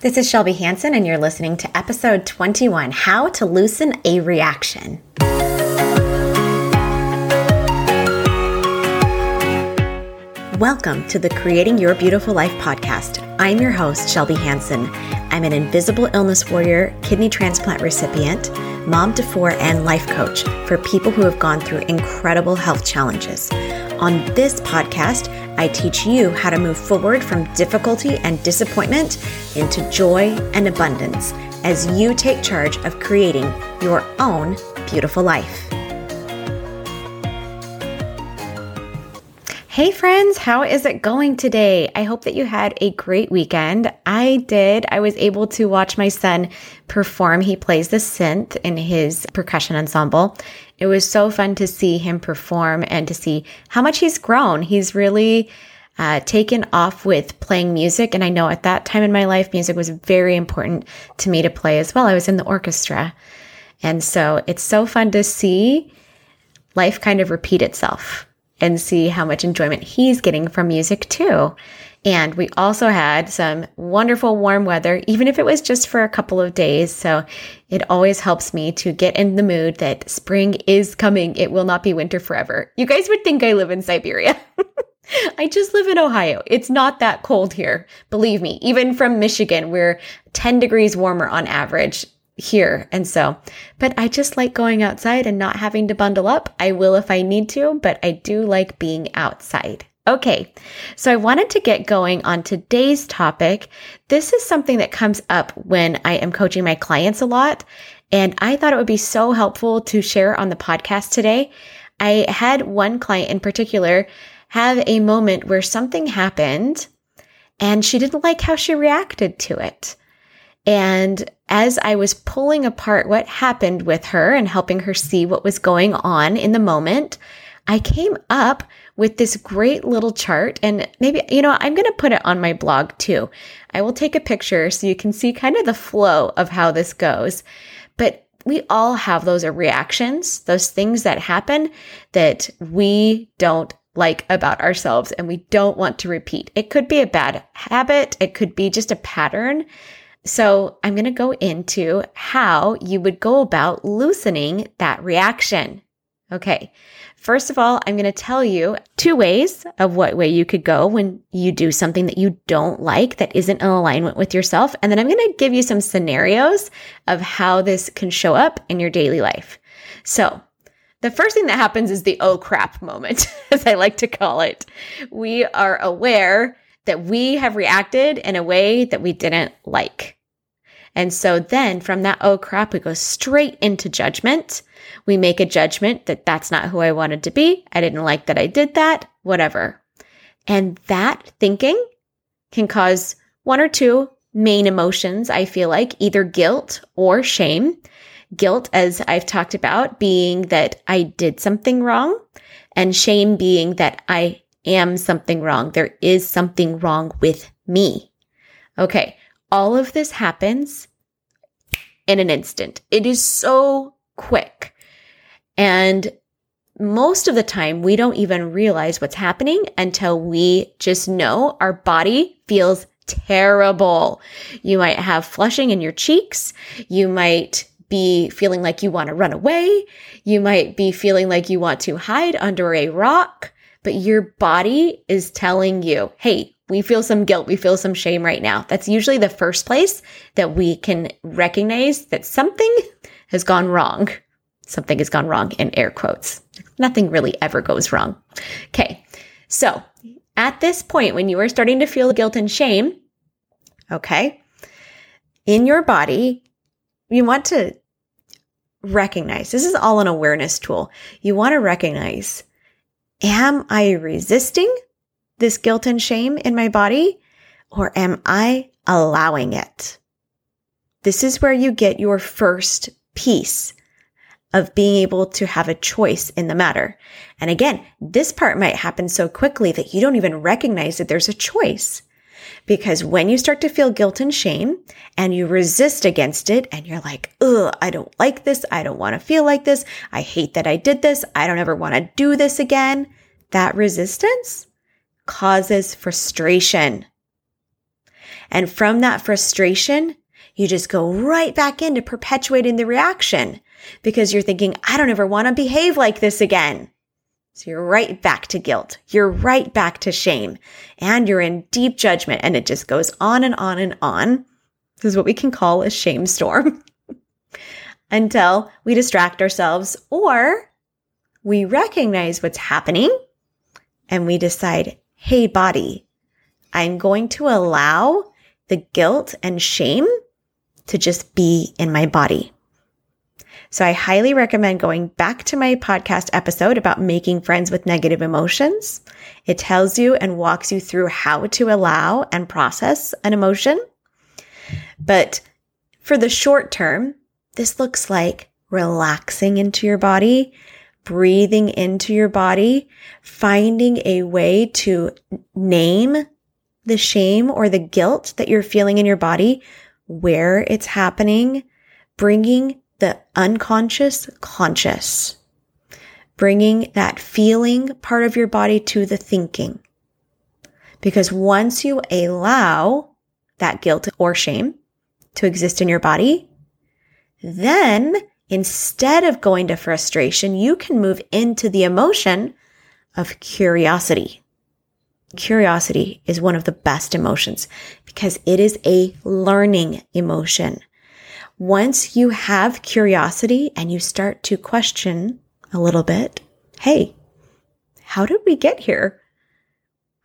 This is Shelby Hanson, and you're listening to episode 21 How to Loosen a Reaction. Welcome to the Creating Your Beautiful Life podcast. I'm your host, Shelby Hanson. I'm an invisible illness warrior, kidney transplant recipient, mom to four, and life coach for people who have gone through incredible health challenges. On this podcast, I teach you how to move forward from difficulty and disappointment into joy and abundance as you take charge of creating your own beautiful life. Hey, friends, how is it going today? I hope that you had a great weekend. I did. I was able to watch my son perform. He plays the synth in his percussion ensemble, it was so fun to see him perform and to see how much he's grown. He's really uh, taken off with playing music. And I know at that time in my life, music was very important to me to play as well. I was in the orchestra. And so it's so fun to see life kind of repeat itself and see how much enjoyment he's getting from music too. And we also had some wonderful warm weather, even if it was just for a couple of days. So it always helps me to get in the mood that spring is coming. It will not be winter forever. You guys would think I live in Siberia. I just live in Ohio. It's not that cold here. Believe me, even from Michigan, we're 10 degrees warmer on average here. And so, but I just like going outside and not having to bundle up. I will if I need to, but I do like being outside. Okay, so I wanted to get going on today's topic. This is something that comes up when I am coaching my clients a lot, and I thought it would be so helpful to share on the podcast today. I had one client in particular have a moment where something happened and she didn't like how she reacted to it. And as I was pulling apart what happened with her and helping her see what was going on in the moment, I came up with this great little chart. And maybe, you know, I'm going to put it on my blog too. I will take a picture so you can see kind of the flow of how this goes. But we all have those reactions, those things that happen that we don't like about ourselves and we don't want to repeat. It could be a bad habit, it could be just a pattern. So, I'm going to go into how you would go about loosening that reaction. Okay. First of all, I'm going to tell you two ways of what way you could go when you do something that you don't like that isn't in alignment with yourself. And then I'm going to give you some scenarios of how this can show up in your daily life. So the first thing that happens is the oh crap moment, as I like to call it. We are aware that we have reacted in a way that we didn't like. And so then from that, oh crap, we go straight into judgment. We make a judgment that that's not who I wanted to be. I didn't like that I did that, whatever. And that thinking can cause one or two main emotions, I feel like, either guilt or shame. Guilt, as I've talked about, being that I did something wrong, and shame being that I am something wrong. There is something wrong with me. Okay, all of this happens in an instant. It is so quick. And most of the time, we don't even realize what's happening until we just know our body feels terrible. You might have flushing in your cheeks. You might be feeling like you want to run away. You might be feeling like you want to hide under a rock, but your body is telling you, Hey, we feel some guilt, we feel some shame right now. That's usually the first place that we can recognize that something has gone wrong. Something has gone wrong in air quotes. Nothing really ever goes wrong. Okay. So at this point, when you are starting to feel guilt and shame, okay, in your body, you want to recognize this is all an awareness tool. You want to recognize, am I resisting this guilt and shame in my body or am I allowing it? This is where you get your first piece of being able to have a choice in the matter. And again, this part might happen so quickly that you don't even recognize that there's a choice. Because when you start to feel guilt and shame and you resist against it and you're like, ugh, I don't like this. I don't want to feel like this. I hate that I did this. I don't ever want to do this again. That resistance causes frustration. And from that frustration, you just go right back into perpetuating the reaction because you're thinking, I don't ever want to behave like this again. So you're right back to guilt. You're right back to shame and you're in deep judgment and it just goes on and on and on. This is what we can call a shame storm until we distract ourselves or we recognize what's happening and we decide, Hey, body, I'm going to allow the guilt and shame to just be in my body. So I highly recommend going back to my podcast episode about making friends with negative emotions. It tells you and walks you through how to allow and process an emotion. But for the short term, this looks like relaxing into your body, breathing into your body, finding a way to name the shame or the guilt that you're feeling in your body, where it's happening, bringing the unconscious conscious, bringing that feeling part of your body to the thinking. Because once you allow that guilt or shame to exist in your body, then instead of going to frustration, you can move into the emotion of curiosity. Curiosity is one of the best emotions because it is a learning emotion. Once you have curiosity and you start to question a little bit, hey, how did we get here?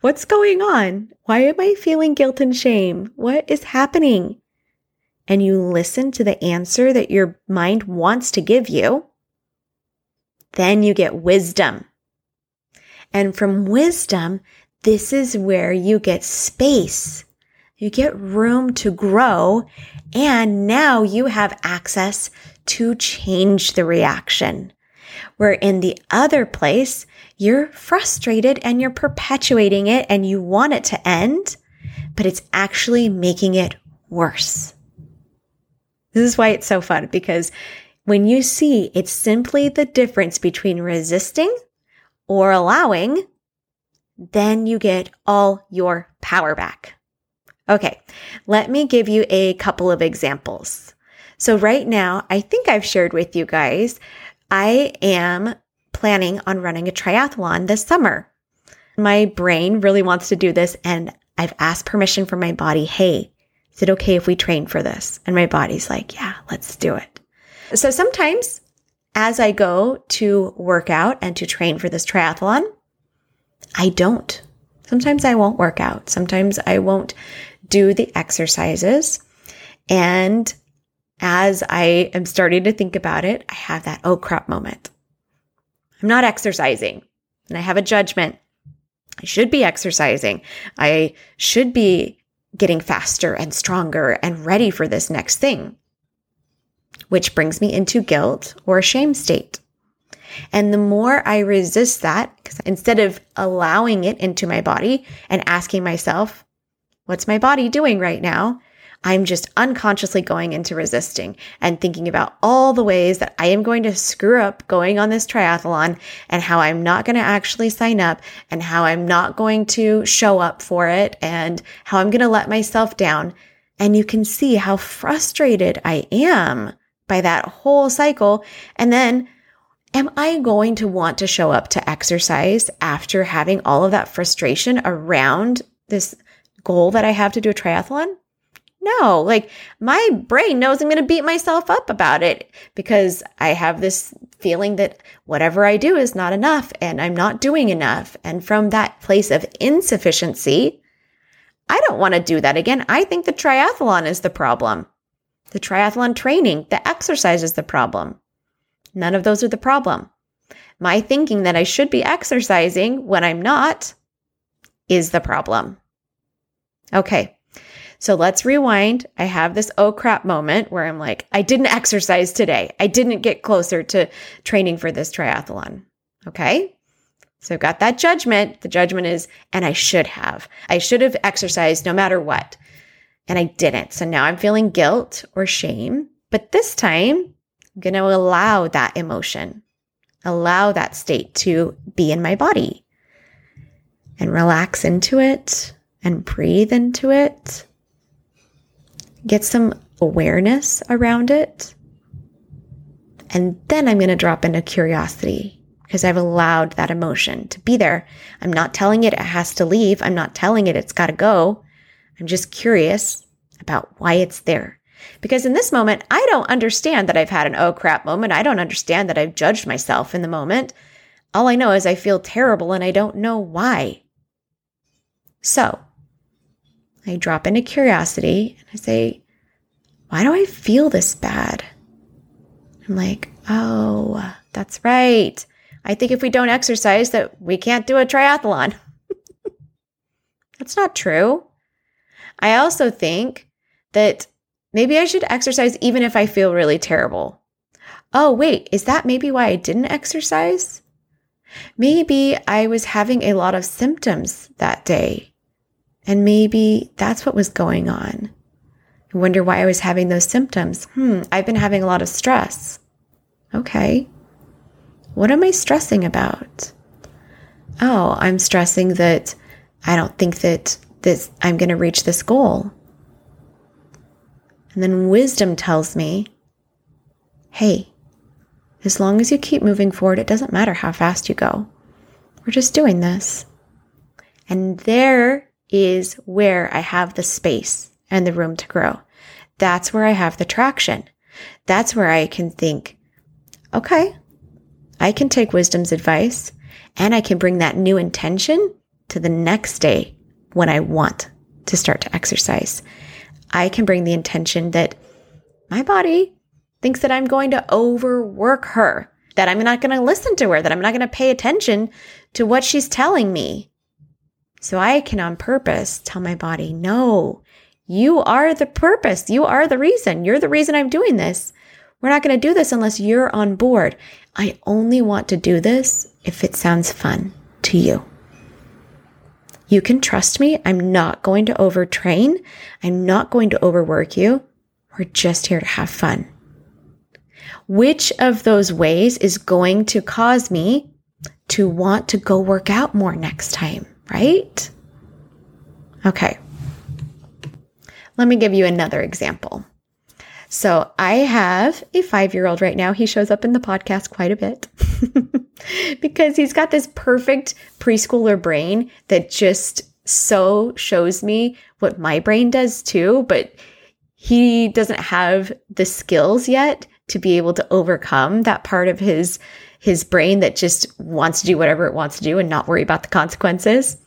What's going on? Why am I feeling guilt and shame? What is happening? And you listen to the answer that your mind wants to give you, then you get wisdom. And from wisdom, this is where you get space you get room to grow and now you have access to change the reaction. Where in the other place, you're frustrated and you're perpetuating it and you want it to end, but it's actually making it worse. This is why it's so fun because when you see it's simply the difference between resisting or allowing, then you get all your power back. Okay, let me give you a couple of examples. So, right now, I think I've shared with you guys, I am planning on running a triathlon this summer. My brain really wants to do this, and I've asked permission from my body hey, is it okay if we train for this? And my body's like, yeah, let's do it. So, sometimes as I go to work out and to train for this triathlon, I don't. Sometimes I won't work out. Sometimes I won't do the exercises. And as I am starting to think about it, I have that, oh crap moment. I'm not exercising and I have a judgment. I should be exercising. I should be getting faster and stronger and ready for this next thing, which brings me into guilt or shame state. And the more I resist that, because instead of allowing it into my body and asking myself, What's my body doing right now? I'm just unconsciously going into resisting and thinking about all the ways that I am going to screw up going on this triathlon and how I'm not going to actually sign up and how I'm not going to show up for it and how I'm going to let myself down. And you can see how frustrated I am by that whole cycle. And then am I going to want to show up to exercise after having all of that frustration around this goal that I have to do a triathlon? No, like my brain knows I'm going to beat myself up about it because I have this feeling that whatever I do is not enough and I'm not doing enough. And from that place of insufficiency, I don't want to do that again. I think the triathlon is the problem. The triathlon training, the exercise is the problem. None of those are the problem. My thinking that I should be exercising when I'm not is the problem. Okay. So let's rewind. I have this oh crap moment where I'm like, I didn't exercise today. I didn't get closer to training for this triathlon. Okay. So I've got that judgment. The judgment is, and I should have. I should have exercised no matter what. And I didn't. So now I'm feeling guilt or shame. But this time, I'm going to allow that emotion, allow that state to be in my body and relax into it and breathe into it get some awareness around it. And then I'm going to drop into curiosity because I've allowed that emotion to be there. I'm not telling it it has to leave. I'm not telling it it's got to go. I'm just curious about why it's there. Because in this moment, I don't understand that I've had an oh crap moment. I don't understand that I've judged myself in the moment. All I know is I feel terrible and I don't know why. So I drop into curiosity and I say, why do I feel this bad? I'm like, oh, that's right. I think if we don't exercise that we can't do a triathlon. that's not true. I also think that maybe I should exercise even if I feel really terrible. Oh, wait, is that maybe why I didn't exercise? Maybe I was having a lot of symptoms that day. And maybe that's what was going on. I wonder why I was having those symptoms. Hmm, I've been having a lot of stress. Okay. What am I stressing about? Oh, I'm stressing that I don't think that this I'm going to reach this goal. And then wisdom tells me, "Hey, as long as you keep moving forward, it doesn't matter how fast you go. We're just doing this." And there is where I have the space and the room to grow. That's where I have the traction. That's where I can think, okay, I can take wisdom's advice and I can bring that new intention to the next day when I want to start to exercise. I can bring the intention that my body thinks that I'm going to overwork her, that I'm not going to listen to her, that I'm not going to pay attention to what she's telling me. So I can on purpose tell my body, no, you are the purpose. You are the reason. You're the reason I'm doing this. We're not going to do this unless you're on board. I only want to do this if it sounds fun to you. You can trust me. I'm not going to overtrain. I'm not going to overwork you. We're just here to have fun. Which of those ways is going to cause me to want to go work out more next time? Right? Okay. Let me give you another example. So I have a five year old right now. He shows up in the podcast quite a bit because he's got this perfect preschooler brain that just so shows me what my brain does too, but he doesn't have the skills yet to be able to overcome that part of his his brain that just wants to do whatever it wants to do and not worry about the consequences.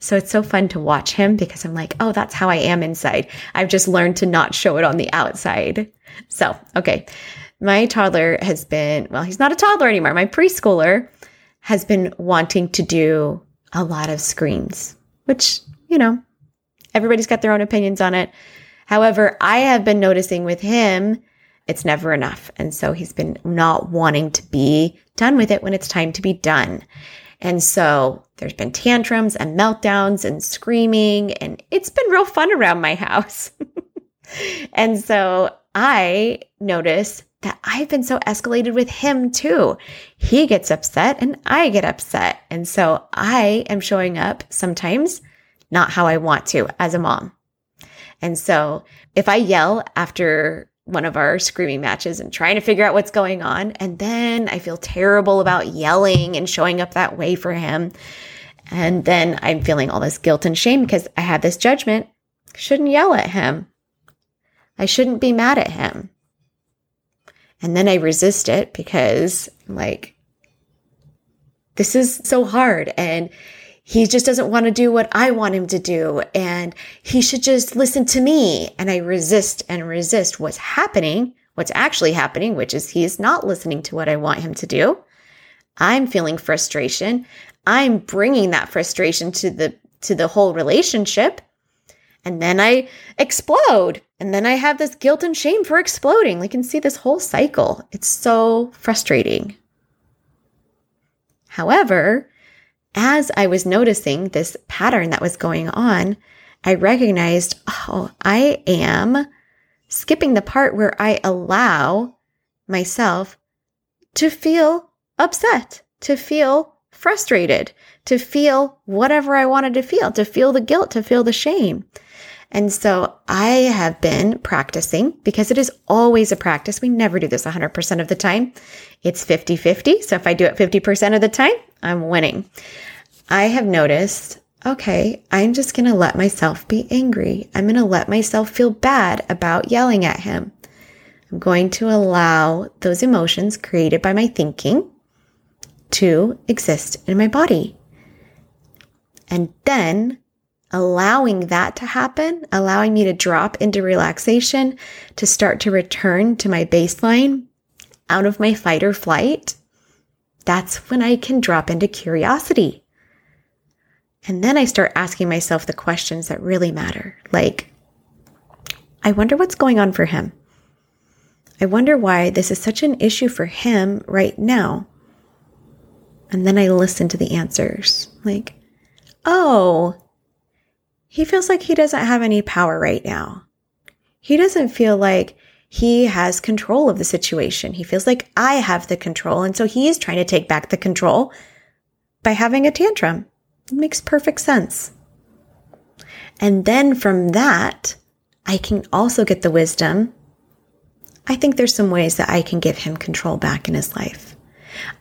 So it's so fun to watch him because I'm like, oh, that's how I am inside. I've just learned to not show it on the outside. So, okay. My toddler has been, well, he's not a toddler anymore. My preschooler has been wanting to do a lot of screens, which, you know, everybody's got their own opinions on it. However, I have been noticing with him it's never enough. And so he's been not wanting to be done with it when it's time to be done. And so there's been tantrums and meltdowns and screaming, and it's been real fun around my house. and so I notice that I've been so escalated with him too. He gets upset and I get upset. And so I am showing up sometimes not how I want to as a mom. And so if I yell after one of our screaming matches and trying to figure out what's going on. And then I feel terrible about yelling and showing up that way for him. And then I'm feeling all this guilt and shame because I had this judgment. Shouldn't yell at him. I shouldn't be mad at him. And then I resist it because, like, this is so hard. And he just doesn't want to do what I want him to do. And he should just listen to me. And I resist and resist what's happening, what's actually happening, which is he is not listening to what I want him to do. I'm feeling frustration. I'm bringing that frustration to the, to the whole relationship. And then I explode. And then I have this guilt and shame for exploding. Like, can see this whole cycle. It's so frustrating. However, as I was noticing this pattern that was going on, I recognized, oh, I am skipping the part where I allow myself to feel upset, to feel frustrated, to feel whatever I wanted to feel, to feel the guilt, to feel the shame. And so I have been practicing because it is always a practice. We never do this 100% of the time. It's 50 50. So if I do it 50% of the time, I'm winning. I have noticed okay, I'm just going to let myself be angry. I'm going to let myself feel bad about yelling at him. I'm going to allow those emotions created by my thinking to exist in my body. And then allowing that to happen, allowing me to drop into relaxation, to start to return to my baseline out of my fight or flight, that's when I can drop into curiosity. And then I start asking myself the questions that really matter. Like, I wonder what's going on for him. I wonder why this is such an issue for him right now. And then I listen to the answers. Like, oh, he feels like he doesn't have any power right now. He doesn't feel like he has control of the situation. He feels like I have the control. And so he is trying to take back the control by having a tantrum. It makes perfect sense. And then from that, I can also get the wisdom. I think there's some ways that I can give him control back in his life.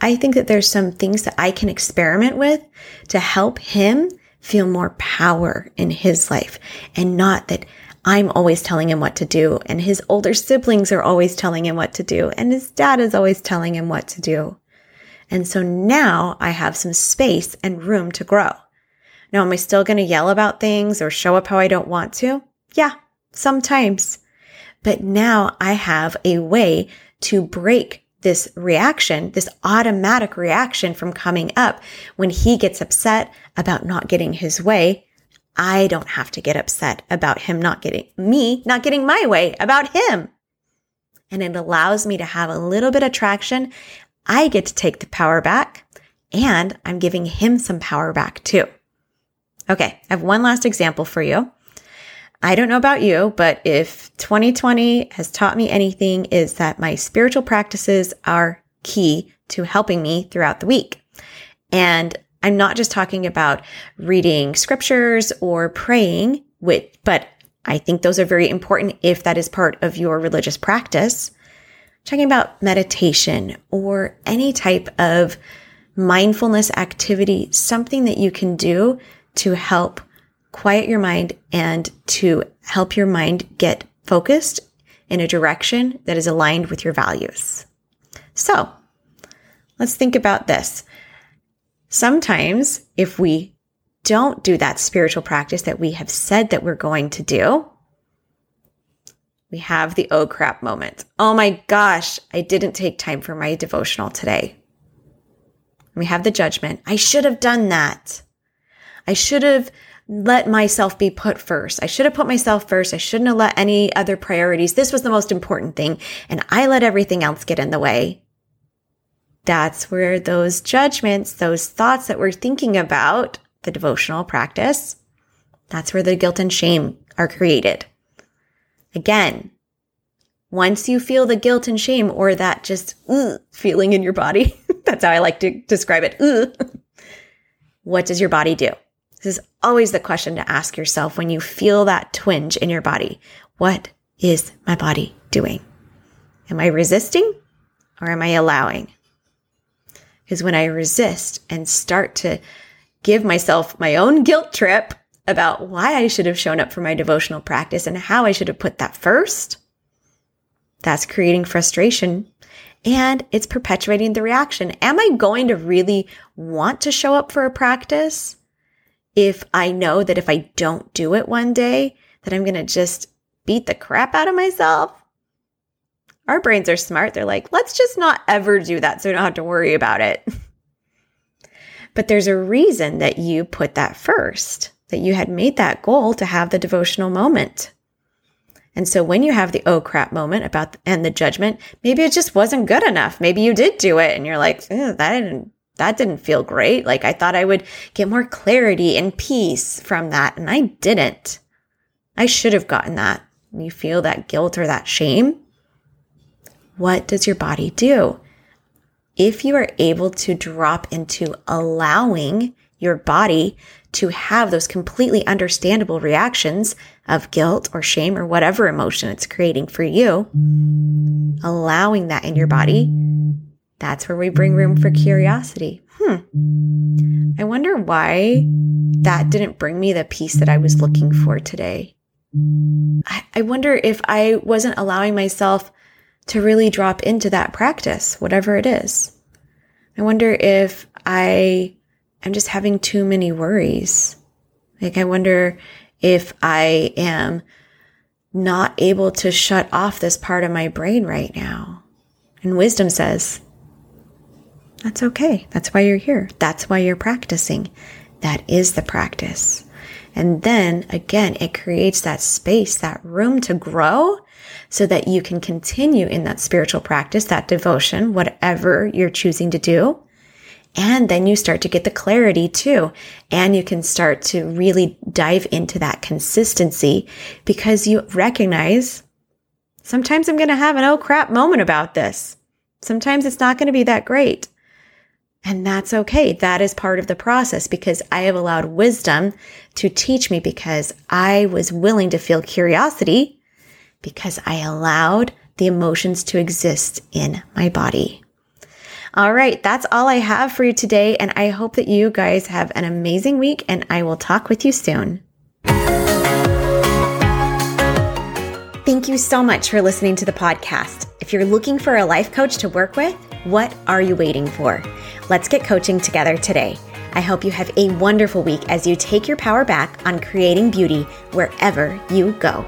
I think that there's some things that I can experiment with to help him feel more power in his life and not that I'm always telling him what to do and his older siblings are always telling him what to do and his dad is always telling him what to do. And so now I have some space and room to grow. Now, am I still going to yell about things or show up how I don't want to? Yeah, sometimes. But now I have a way to break this reaction, this automatic reaction from coming up when he gets upset about not getting his way. I don't have to get upset about him not getting me, not getting my way about him. And it allows me to have a little bit of traction. I get to take the power back and I'm giving him some power back too. Okay. I have one last example for you. I don't know about you, but if 2020 has taught me anything is that my spiritual practices are key to helping me throughout the week. And I'm not just talking about reading scriptures or praying with, but I think those are very important if that is part of your religious practice. Talking about meditation or any type of mindfulness activity, something that you can do to help quiet your mind and to help your mind get focused in a direction that is aligned with your values. So let's think about this. Sometimes if we don't do that spiritual practice that we have said that we're going to do, we have the oh crap moment. Oh my gosh, I didn't take time for my devotional today. We have the judgment. I should have done that. I should have let myself be put first. I should have put myself first. I shouldn't have let any other priorities. This was the most important thing. And I let everything else get in the way. That's where those judgments, those thoughts that we're thinking about the devotional practice, that's where the guilt and shame are created. Again, once you feel the guilt and shame or that just feeling in your body, that's how I like to describe it. what does your body do? This is always the question to ask yourself when you feel that twinge in your body. What is my body doing? Am I resisting or am I allowing? Because when I resist and start to give myself my own guilt trip about why I should have shown up for my devotional practice and how I should have put that first, that's creating frustration and it's perpetuating the reaction. Am I going to really want to show up for a practice? If I know that if I don't do it one day, that I'm going to just beat the crap out of myself. Our brains are smart. They're like, let's just not ever do that so we don't have to worry about it. but there's a reason that you put that first, that you had made that goal to have the devotional moment. And so when you have the oh crap moment about and the judgment, maybe it just wasn't good enough. Maybe you did do it and you're like, that didn't that didn't feel great. Like I thought I would get more clarity and peace from that, and I didn't. I should have gotten that. You feel that guilt or that shame. What does your body do? If you are able to drop into allowing your body to have those completely understandable reactions of guilt or shame or whatever emotion it's creating for you, allowing that in your body, that's where we bring room for curiosity. Hmm. I wonder why that didn't bring me the peace that I was looking for today. I, I wonder if I wasn't allowing myself to really drop into that practice, whatever it is. I wonder if I am just having too many worries. Like, I wonder if I am not able to shut off this part of my brain right now. And wisdom says, that's okay. That's why you're here. That's why you're practicing. That is the practice. And then again, it creates that space, that room to grow so that you can continue in that spiritual practice, that devotion, whatever you're choosing to do. And then you start to get the clarity too. And you can start to really dive into that consistency because you recognize sometimes I'm going to have an oh crap moment about this. Sometimes it's not going to be that great. And that's okay. That is part of the process because I have allowed wisdom to teach me because I was willing to feel curiosity because I allowed the emotions to exist in my body. All right, that's all I have for you today. And I hope that you guys have an amazing week and I will talk with you soon. Thank you so much for listening to the podcast. If you're looking for a life coach to work with, what are you waiting for? Let's get coaching together today. I hope you have a wonderful week as you take your power back on creating beauty wherever you go.